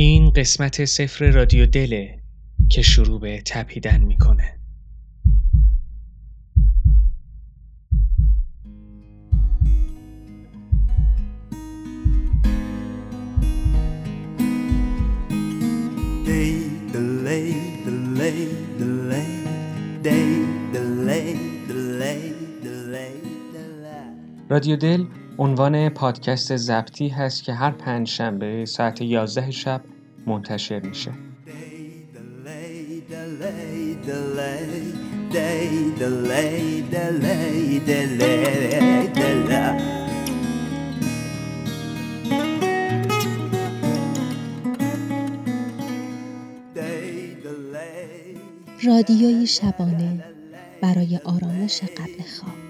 این قسمت صفر رادیو دله که شروع به تپیدن می‌کنه. رادیو دل عنوان پادکست زبطی هست که هر پنج شنبه ساعت 11 شب منتشر میشه. رادیوی شبانه برای آرامش قبل خواب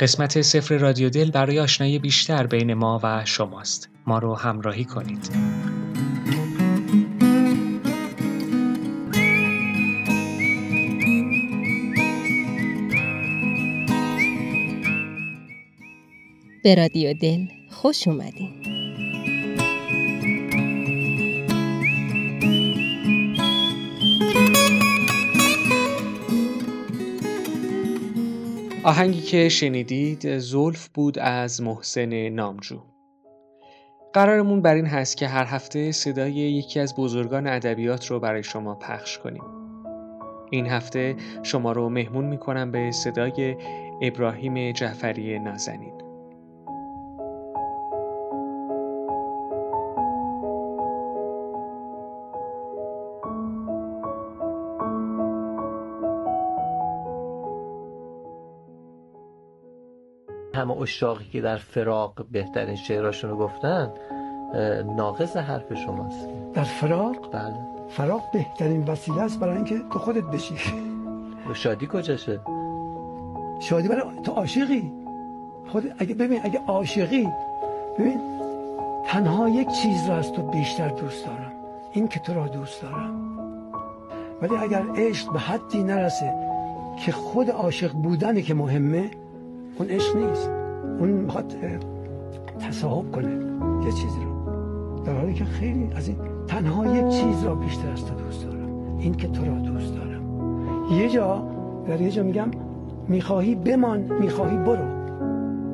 قسمت سفر رادیو دل برای آشنایی بیشتر بین ما و شماست. ما رو همراهی کنید. به رادیو دل خوش اومدین. آهنگی که شنیدید زولف بود از محسن نامجو. قرارمون بر این هست که هر هفته صدای یکی از بزرگان ادبیات رو برای شما پخش کنیم. این هفته شما رو مهمون می‌کنم به صدای ابراهیم جعفری نازنین. اشاقی که در فراق بهترین شعراشون رو گفتن ناقص حرف شماست. در فراق؟ بله. فراق بهترین وسیله است برای اینکه تو خودت بشی. شادی کجاشه؟ شادی برای تو عاشقی. خود اگه ببین اگه عاشقی ببین تنها یک چیز را از تو بیشتر دوست دارم. این که تو را دوست دارم. ولی اگر عشق به حدی نرسه که خود عاشق بودنی که مهمه اون عشق نیست. اون می‌خواد تصاحب کنه یه چیزی رو. در حالی که خیلی از این تنها یک چیز را بیشتر از تو دوست دارم. این که تو را دوست دارم. یه جا در یه جا میگم می‌خواهی بمان می‌خواهی برو.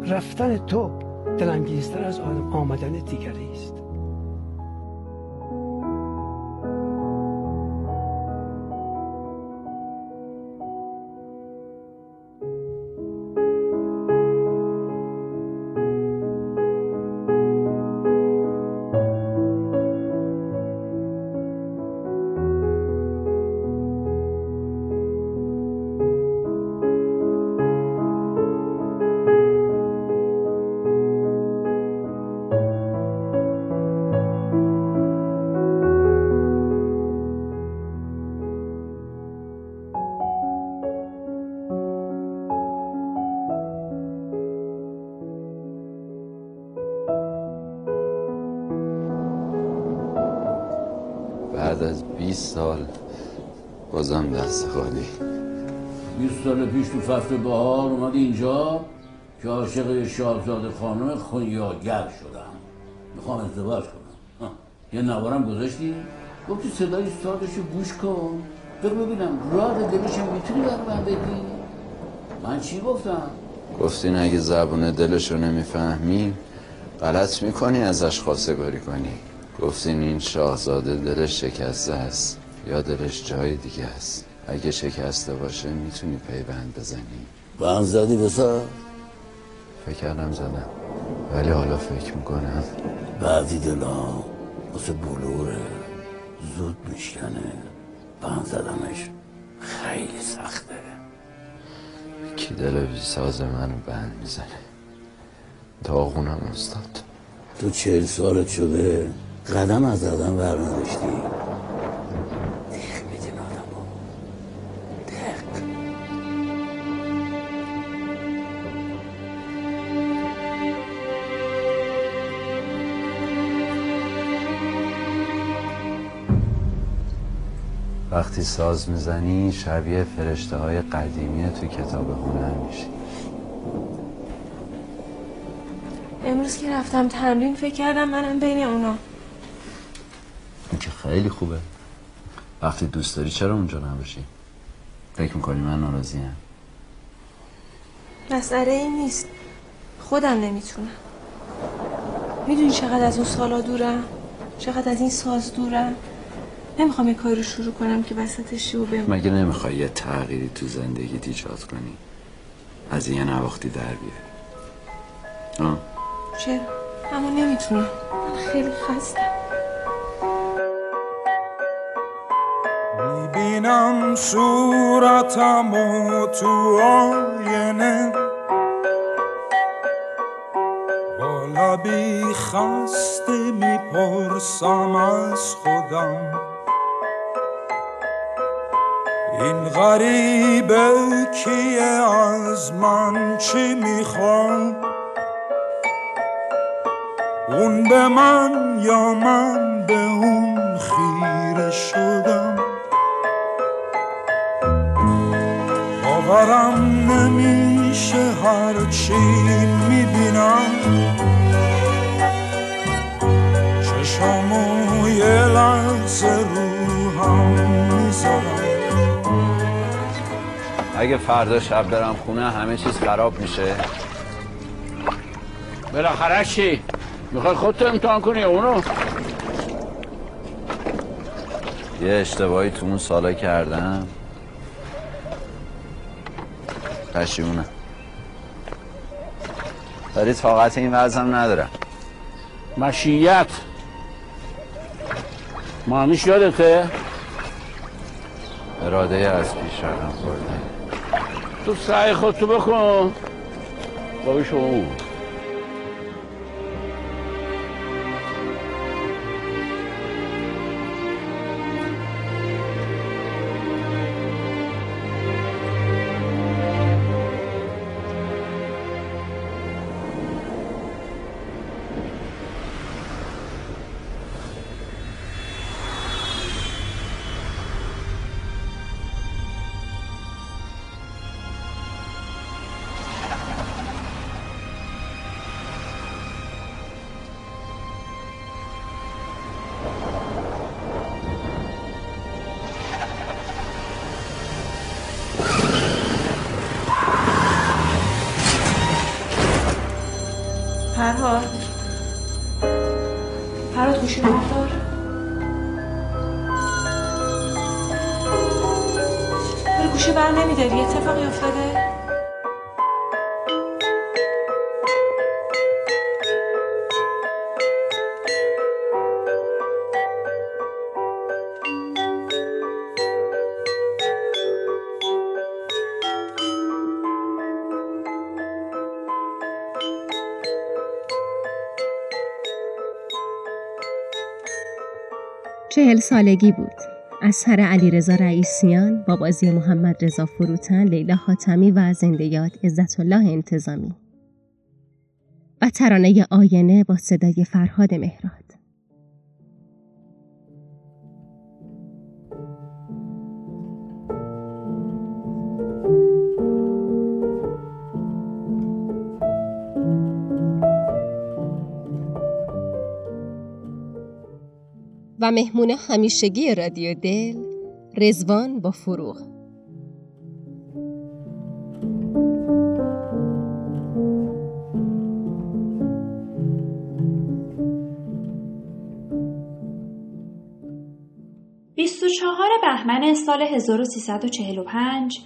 رفتن تو دلانگیزتر از آمدن دیگری است. بعد از 20 سال بازم دست خالی. 20 سال پیش تو فصل بهار اومد اینجا که عاشق شاهزاده خانم خونیاگر شدم. می‌خوام ازدواج کنم. یه نوارم گذاشتی؟ گفتی صدای سازشو گوش کن. بگو ببینم راه دلشم می‌تونی برام بدی؟ من چی گفتم؟ گفتین اگه زبون دلشو نمی‌فهمی غلط می‌کنی ازش خواستگاری کنی. گفتین این شاهزاده دلش شکسته است یا دلش جای دیگه است؟ اگه شکسته باشه می‌تونی پیوند بزنی. بند زدی بسا فکر کردم زدم. ولی حالا فکر می‌کنم. بعضی دلا واسه بلوره زود میشکنه. بند زدنش خیلی سخته. کی دل بی ساز منو بند می‌زنه؟ داغونم استاد. تو چهل سالت شده. قدم از آدم برنداشتی دق میدین آدم ها دق وقتی ساز می‌زنی شبیه فرشته های قدیمی تو کتاب هنر میشی. امروز که رفتم تمرین فکر کردم منم بین اونا. خیلی خوبه. وقتی دوست داری چرا اونجا نباشی؟ فکر می‌کنی من ناراضیم مسئله این نیست. خودم نمی‌تونم. می‌دونی چقدر از اون سالا دورم؟ چقدر از این ساز دورم؟ نمی‌خوام یه کاری رو شروع کنم که وسطش و بمونم. مگه نمی‌خوای یه تغییری تو زندگیت ایجاد کنی؟ از یه نواختی در بیاری. آه چرا؟ اما نمی‌تونم. من خیلی خستم. می‌بینم صورتم و تو آینه. با لبی خسته می‌پرسم از خودم. این غریبه کیه؟ از من چی می‌خوام؟ اون به من یا من به اون خیره شدم؟ باورم نمیشه هرچی می‌بینم چشامو یه لحظه رو هم می‌ذارم اگه فردا شب برم خونه همه چیز خراب میشه بالاخره چی؟ می‌خوای خودت امتحان کنی اونو؟ یه اشتباهی تو اون سالا کردم پشیمونم ولی طاقت این وضعم ندارم مشیت. معنیش یادته؟ اراده از پیش تو سعی خودتو بکن. با شما اون فرهاد فرهاد چهل سالگی بود. اثر علیرضا رئیسیان با بازی محمد رضا فروتن، لیلا حاتمی و زنده یاد عزت الله انتظامی. و ترانه آینه با صدای فرهاد مهراد. مهمون همیشگی رادیو دل رزوان با فروغ چهار بهمن سال 1345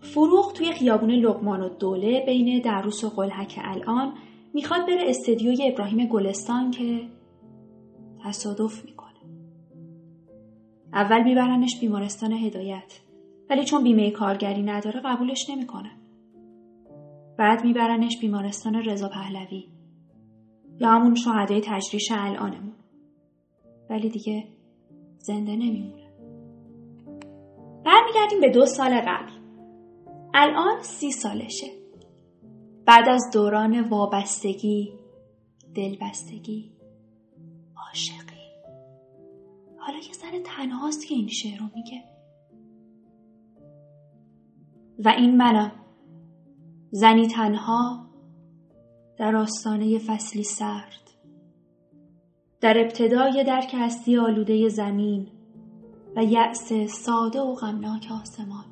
فروغ توی خیابون لقمان و دوله بین دروس و قلحک الان می‌خواد بره استدیوی ابراهیم گلستان که تصادف می‌کنه. اول میبرنش بیمارستان هدایت ولی چون بیمه کارگری نداره قبولش نمی‌کنه. بعد میبرنش بیمارستان رضا پهلوی یا همون شهدای تجریش الانمون. ولی دیگه زنده نمیمونه. برمیگردیم به دو سال قبل. الان سی سالشه. بعد از دوران وابستگی، دلبستگی، عاشقی. حالا یه زن تنهاست که این شعر رو میگه. و این منم زنی تنها در آستانه فصلی سرد. در ابتدای درک هستی آلوده زمین و یأس ساده و غمناک آسمان.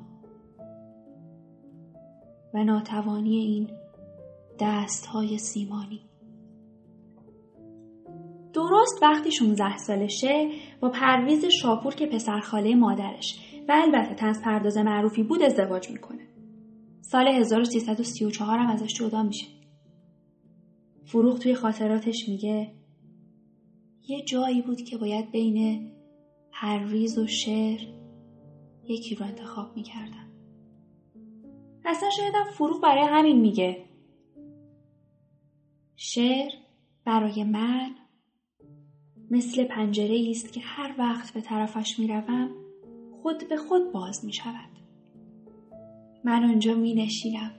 و ناتوانی این دست های سیمانی. درست وقتی 16 سالشه با پرویز شاپور که پسرخاله مادرش و البته تنز پرداز معروفی بود ازدواج می‌کنه. سال 1334 هم ازش جدا میشه. فروغ توی خاطراتش میگه یه جایی بود که باید بین پرویز و شعر یکی رو انتخاب می‌کردم. اصلا شایدم فروغ برای همین میگه شعر برای من مثل پنجره است که هر وقت به طرفش می روم خود به خود باز می شود. من آنجا می نشینم.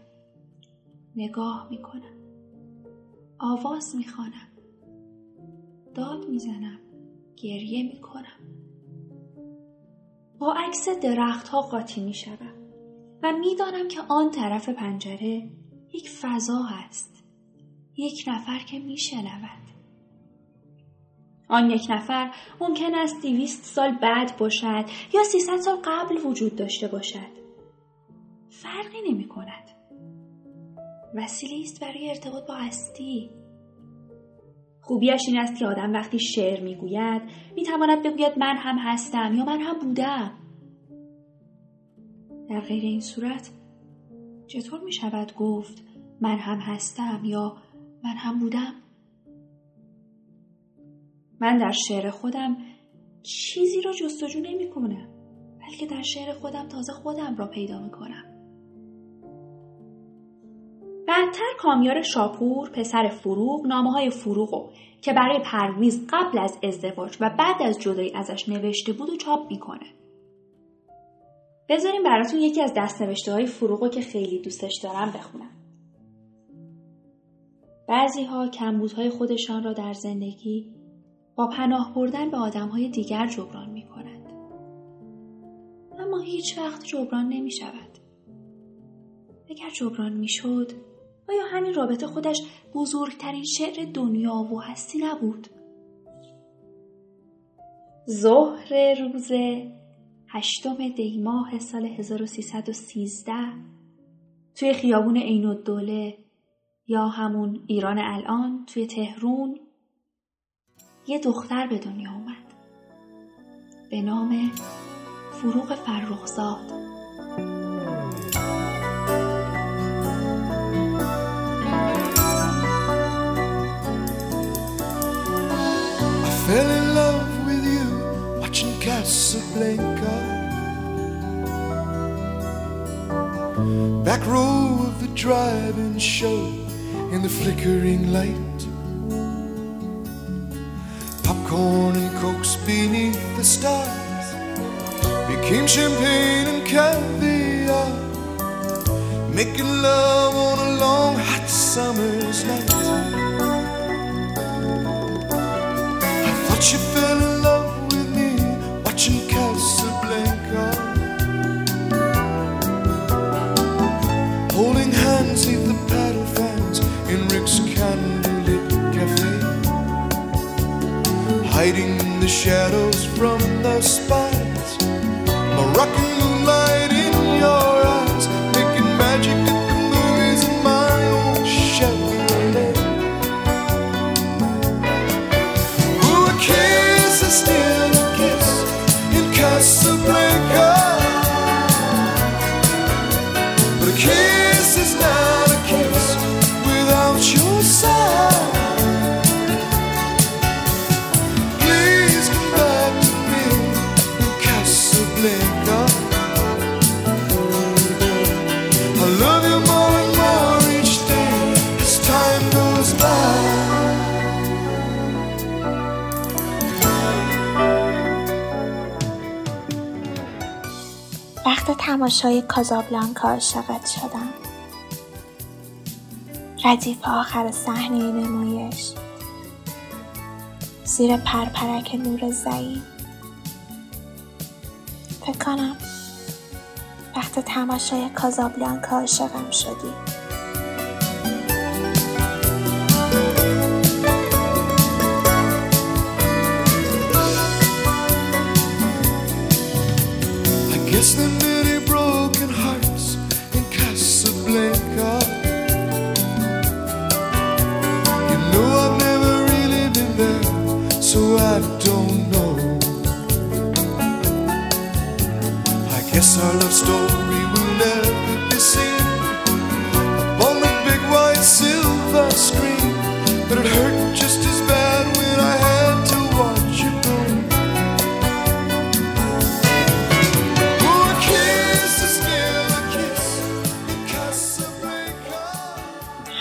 نگاه می کنم. آواز می خانم. داد می زنم. گریه می کنم. با عکس درخت ها قاطی می شدم و می دانم که آن طرف پنجره یک فضا هست. یک نفر که می شنود. آن یک نفر ممکن است دویست سال بعد باشد یا سیصد سال قبل وجود داشته باشد. فرقی نمی کند. وسیله است برای ارتباط با هستی. خوبیش این است که آدم وقتی شعر می‌گوید می‌تواند بگوید من هم هستم یا من هم بودم. در غیر این صورت چطور می شود گفت من هم هستم یا من هم بودم؟ من در شعر خودم چیزی را جستجو نمی کنم بلکه در شعر خودم تازه خودم را پیدا می کنم. بعدتر کامیار شاپور پسر فروغ نامه های فروغ که برای پرویز قبل از ازدواج و بعد از جدایی ازش نوشته بود و چاپ می‌کنه. بذاریم براتون یکی از دستنوشته های فروغ که خیلی دوستش دارم بخونم. بعضی ها کمبودهای خودشان را در زندگی با پناه بردن به های دیگر جبران می کنند. اما هیچ وقت جبران نمی شود. اگر جبران می شد آیا همین رابطه خودش بزرگترین شعر دنیا و هستی نبود؟ ظهر روز هشتم دیماه سال 1313 توی خیابون عین الدوله یا همون ایران الان توی تهرون یه دختر به دنیا اومد به نام فروغ فرخزاد fell in love with you Casablanca. Back row of the drive-in show in the flickering light. Popcorn and cokes beneath the stars became champagne and caviar. Making love on a long hot summer's night. I thought you fell in hiding the shadows from the spires. Moroccan تماشای کازابلانکا عاشقت شدم. ردیف آخر صحنه نمایش. زیر پرپرک نور ضعیف. فکر کنم وقت تماشای کازابلانکا عاشقم شدی.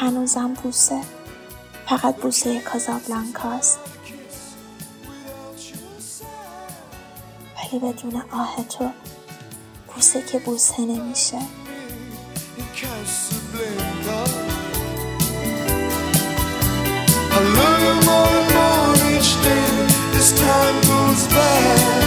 هنوزم بوسه فقط بوسه کازابلانکاست ولی بدون آه تو بوسه که بوسه نمیشه. I love you more and more each day as time goes by.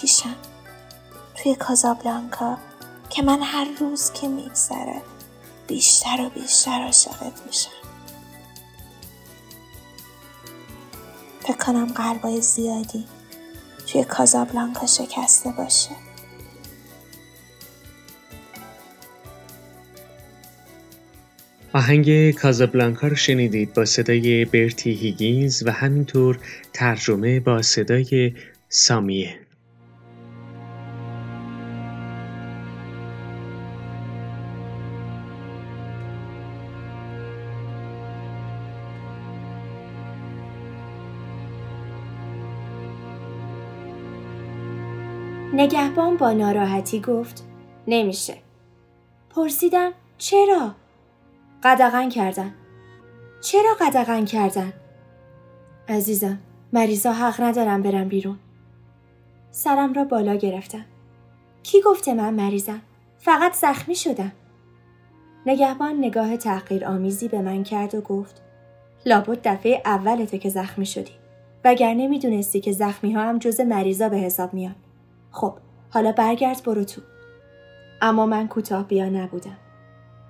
پیشم توی کازابلانکا که من هر روز که میگذره بیشتر و بیشتر عاشقت میشم. فکر کنم قلبای زیادی توی کازابلانکا شکسته باشه. آهنگ کازابلانکا رو شنیدید با صدای برتی هیگینز و همینطور ترجمه با صدای سامیه. نگهبان با ناراحتی گفت نمیشه. پرسیدم چرا؟ قدغن کردن. چرا قدغن کردن؟ عزیزم مریضا حق ندارم برم بیرون. سرم را بالا گرفتم. کی گفته من مریضم؟ فقط زخمی شدم. نگهبان نگاه تحقیر آمیزی به من کرد و گفت لابد دفعه اولته که زخمی شدی. وگرنه می‌دونستی که زخمی ها هم جز مریضا به حساب میان. خب حالا برگرد برو تو. اما من کوتاه بیا نبودم.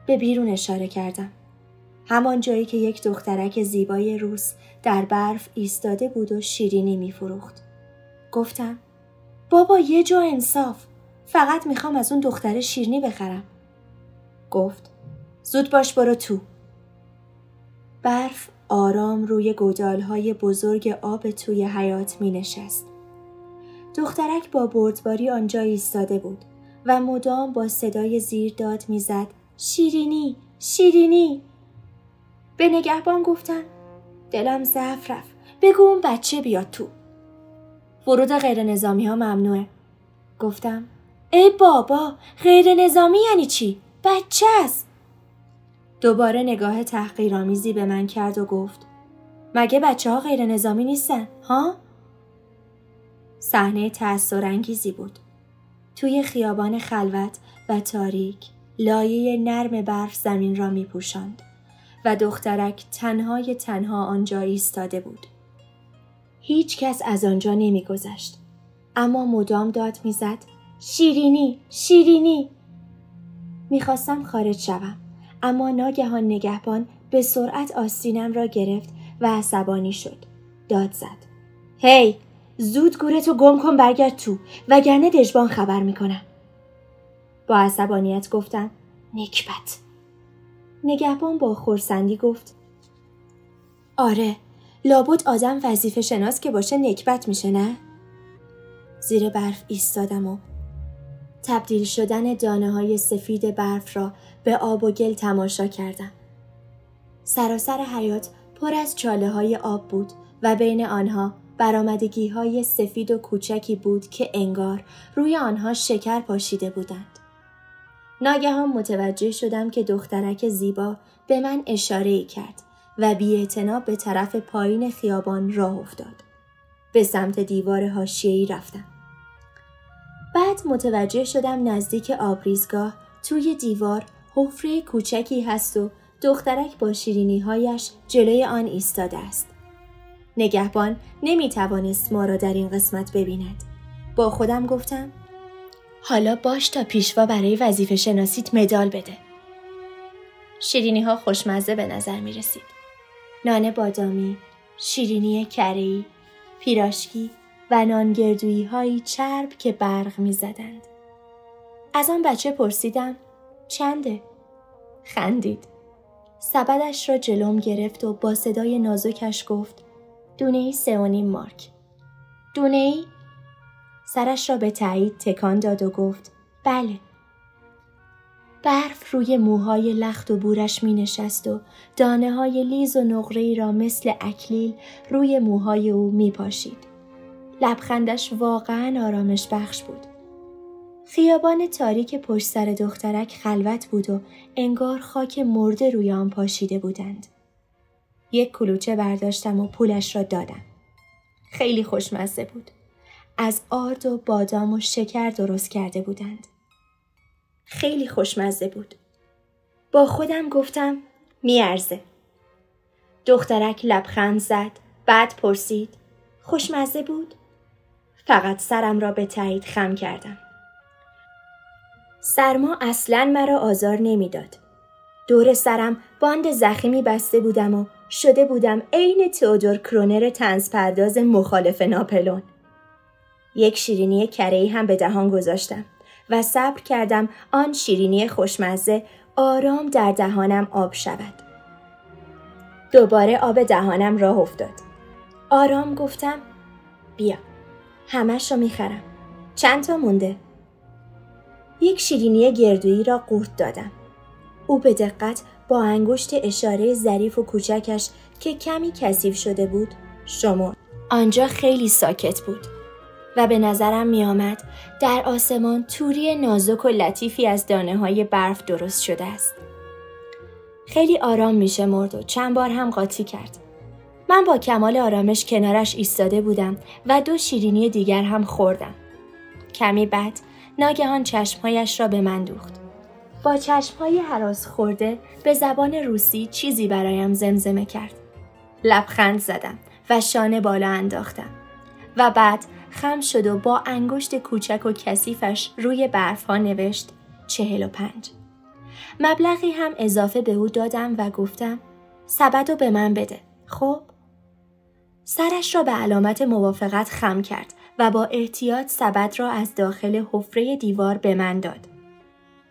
به بیرون اشاره کردم. همان جایی که یک دخترک زیبای روس در برف ایستاده بود و شیرینی میفروخت. گفتم بابا یه جا انصاف. فقط می‌خوام از اون دختر شیرینی بخرم. گفت زود باش برو تو. برف آرام روی گودالهای بزرگ آب توی حیات می نشست. دخترک با بردباری آنجا ایستاده بود و مدام با صدای زیر داد می‌زد شیرینی شیرینی به نگهبان گفتم دلم ضعف رفت بگو اون بچه بیاد تو ورود غیر نظامی ها ممنوعه گفتم ای بابا غیر نظامی یعنی چی؟ بچه است دوباره نگاه تحقیرآمیزی به من کرد و گفت مگه بچه ها غیر نظامی نیستن ها؟ صحنه تأثیرانگیزی بود. توی خیابان خلوت و تاریک لایه نرم برف زمین را می و دخترک تنهای تنها آنجا ایستاده بود. هیچ کس از آنجا نمی گذشت. اما مدام داد می‌زد شیرینی شیرینی می‌خواستم خارج شوم اما ناگهان نگهبان به سرعت آستینم را گرفت و عصبانی شد داد زد هی زود گورتو گم کن برگرد تو وگرنه دژبان خبر می‌کنم با عصبانیت گفتم نکبت نگهبان با خورسندی گفت آره لابد آدم وظیفه شناس که باشه نکبت میشه نه؟ زیر برف ایستادم و تبدیل شدن دانه های سفید برف را به آب و گل تماشا کردم. سراسر حیات پر از چاله های آب بود و بین آنها برامدگی های سفید و کوچکی بود که انگار روی آنها شکر پاشیده بودند. ناگهان متوجه شدم که دخترک زیبا به من اشاره ای کرد و بی به طرف پایین خیابان راه افتاد. به سمت دیوار حاشیه‌ای رفتم. بعد متوجه شدم نزدیک آبریزگاه توی دیوار حفره کوچکی هست و دخترک با شیرینی هایش جلوی آن ایستاده است. نگهبان نمی توانست ما را در این قسمت ببیند. با خودم گفتم حالا باش تا پیشوا برای وظیفه شناسیت مدال بده. شیرینی ها خوشمزه به نظر می رسید. نان بادامی، شیرینی کرهی، پیراشکی و نانگردویی هایی چرب که برق می زدند. از آن بچه پرسیدم چنده؟ خندید. سبدش را جلوم گرفت و با صدای نازکش گفت دونه ای مارک. دونه ای؟ سرش را به تایید تکان داد و گفت بله. برف روی موهای لخت و بورش می نشست و دانه های لیز و نقره را مثل اکلیل روی موهای او می پاشید. لبخندش واقعا آرامش بخش بود. خیابان تاریک پشت سر دخترک خلوت بود و انگار خاک مرده روی آن پاشیده بودند. یک کلوچه برداشتم و پولش را دادم. خیلی خوشمزه بود. از آرد و بادام و شکر درست کرده بودند. خیلی خوشمزه بود. با خودم گفتم میارزه. دخترک لبخند زد. بعد پرسید. خوشمزه بود؟ فقط سرم را به تایید خم کردم. سرما اصلا مرا آزار نمی‌داد. دور سرم باند زخیمی بسته بودم و شده بودم عین تئودور کرونر تنز پرداز مخالف ناپلون. یک شیرینی کرهی هم به دهان گذاشتم و صبر کردم آن شیرینی خوشمزه آرام در دهانم آب شود. دوباره آب دهانم راه افتاد. آرام گفتم بیا همش رو می‌خرم. چند تا مونده؟ یک شیرینی گردویی را قورت دادم. او به دقت با انگشت اشاره ظریف و کوچکش که کمی کثیف شده بود شما آنجا خیلی ساکت بود و به نظرم می آمد در آسمان توری نازک و لطیفی از دانه های برف درست شده است. خیلی آرام میشه مرد و چند بار هم قاطی کرد. من با کمال آرامش کنارش ایستاده بودم و دو شیرینی دیگر هم خوردم. کمی بعد ناگهان چشمهایش را به من دوخت. با چشمهای حراس خورده به زبان روسی چیزی برایم زمزمه کرد. لبخند زدم و شانه بالا انداختم و بعد خم شد و با انگشت کوچک و کثیفش روی برفها نوشت چهل و پنج. مبلغی هم اضافه به او دادم و گفتم سبد به من بده. خب؟ سرش را به علامت موافقت خم کرد و با احتیاط سبد را از داخل حفره دیوار به من داد.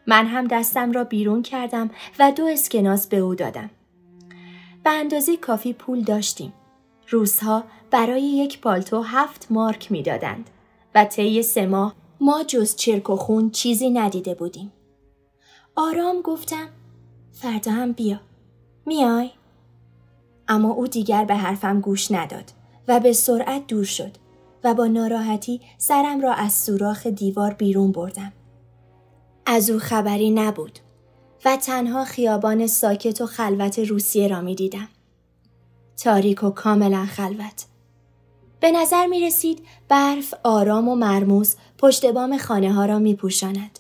من هم دستم را بیرون کردم و دو اسکناس به او دادم. به اندازه کافی پول داشتیم. روزها برای یک پالتو هفت مارک می‌دادند و طی سه ماه ما جز چرک و خون چیزی ندیده بودیم. آرام گفتم فردا هم بیا. میای؟ اما او دیگر به حرفم گوش نداد و به سرعت دور شد و با ناراحتی سرم را از سوراخ دیوار بیرون بردم. از او خبری نبود و تنها خیابان ساکت و خلوت روسیه را می دیدم. تاریک و کاملا خلوت. به نظر می رسید برف آرام و مرموز پشت بام خانه ها را می پوشاند.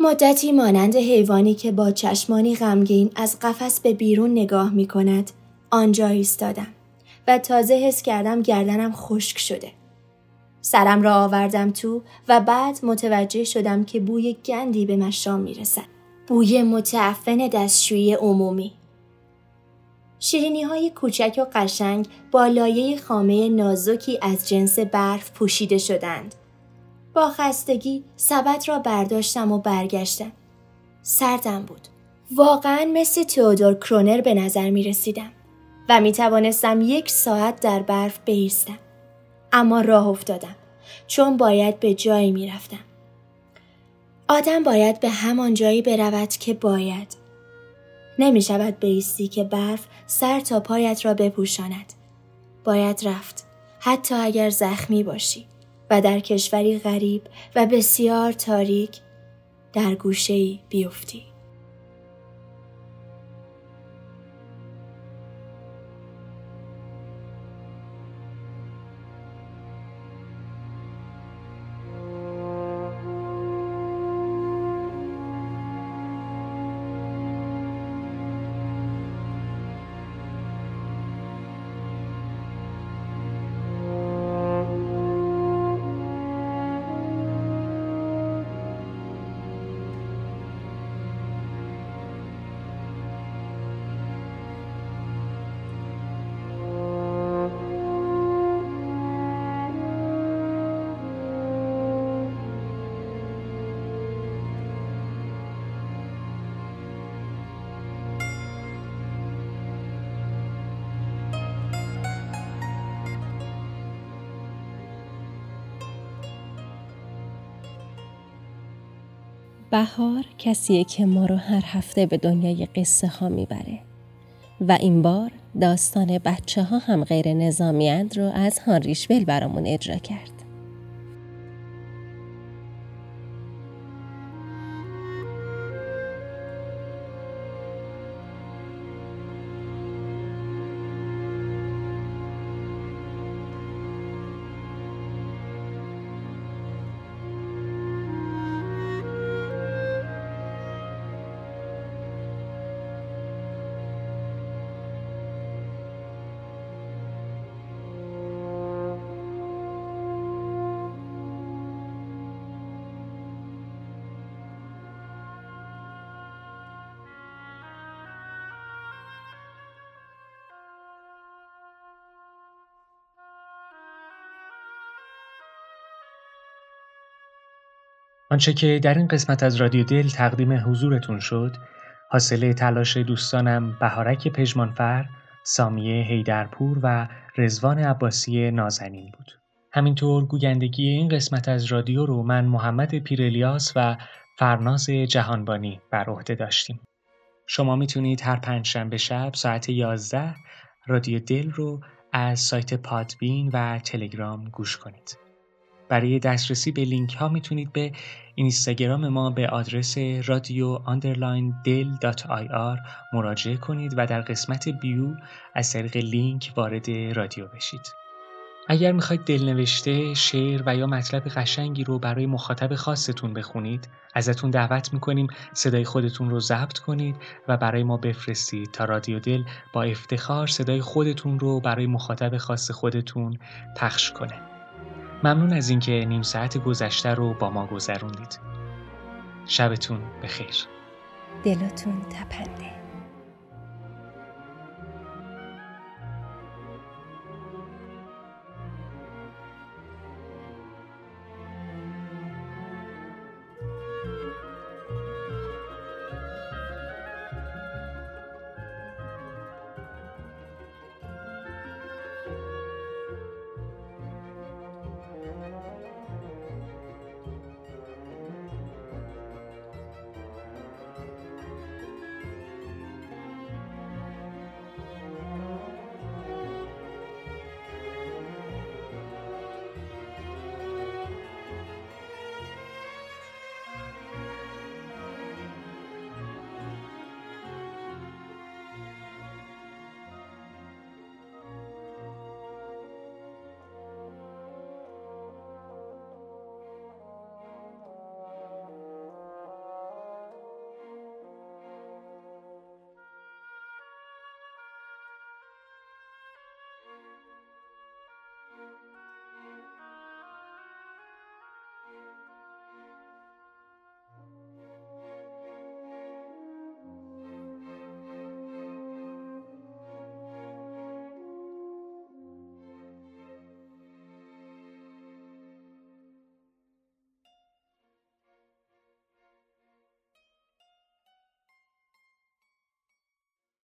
مدتی مانند حیوانی که با چشمانی غمگین از قفس به بیرون نگاه می کند آنجا ایستادم و تازه حس کردم گردنم خشک شده. سرم را آوردم تو و بعد متوجه شدم که بوی گندی به مشام می رسد. بوی متعفن دستشویی عمومی. شیرینی های کوچک و قشنگ با لایه خامه نازکی از جنس برف پوشیده شدند. با خستگی سبد را برداشتم و برگشتم. سردم بود. واقعا مثل تئودور کرونر به نظر می رسیدم و می توانستم یک ساعت در برف بیستم. اما راه افتادم چون باید به جایی می رفتم. آدم باید به همان جایی برود که باید. نمی شود بیستی که برف سر تا پایت را بپوشاند. باید رفت حتی اگر زخمی باشی و در کشوری غریب و بسیار تاریک در گوشه‌ای بیفتی. بهار کسیه که ما رو هر هفته به دنیای قصه ها می‌بره و این بار داستان بچه ها هم غیر نظامیند رو از هانریشول برامون اجرا کرد. آنچه که در این قسمت از رادیو دل تقدیم حضورتون شد حاصل تلاش دوستانم بهارک پژمانفر، سامیه هیدرپور و رضوان عباسی نازنین بود. همینطور گویندگی این قسمت از رادیو رو من محمد پیرلیاس و فرناز جهانبانی بر عهده داشتیم. شما می‌تونید هر پنجشنبه شب ساعت 11 رادیو دل رو از سایت Podbean و تلگرام گوش کنید. برای دسترسی به لینک ها می‌تونید به اینستاگرام ما به آدرس رادیو underline دل مراجعه کنید و در قسمت bio از طریق لینک وارد رادیو بشید. اگر می‌خواید دلنوشته، شعر و یا مطلب قشنگی رو برای مخاطب خاصتون بخونید، ازتون دعوت می‌کنیم صدای خودتون رو ضبط کنید و برای ما بفرستید تا رادیو دل با افتخار صدای خودتون رو برای مخاطب خاص خودتون پخش کنه. ممنون از اینکه نیم ساعت گذشته رو با ما گذروندید. شبتون بخیر. دلتون تپنده.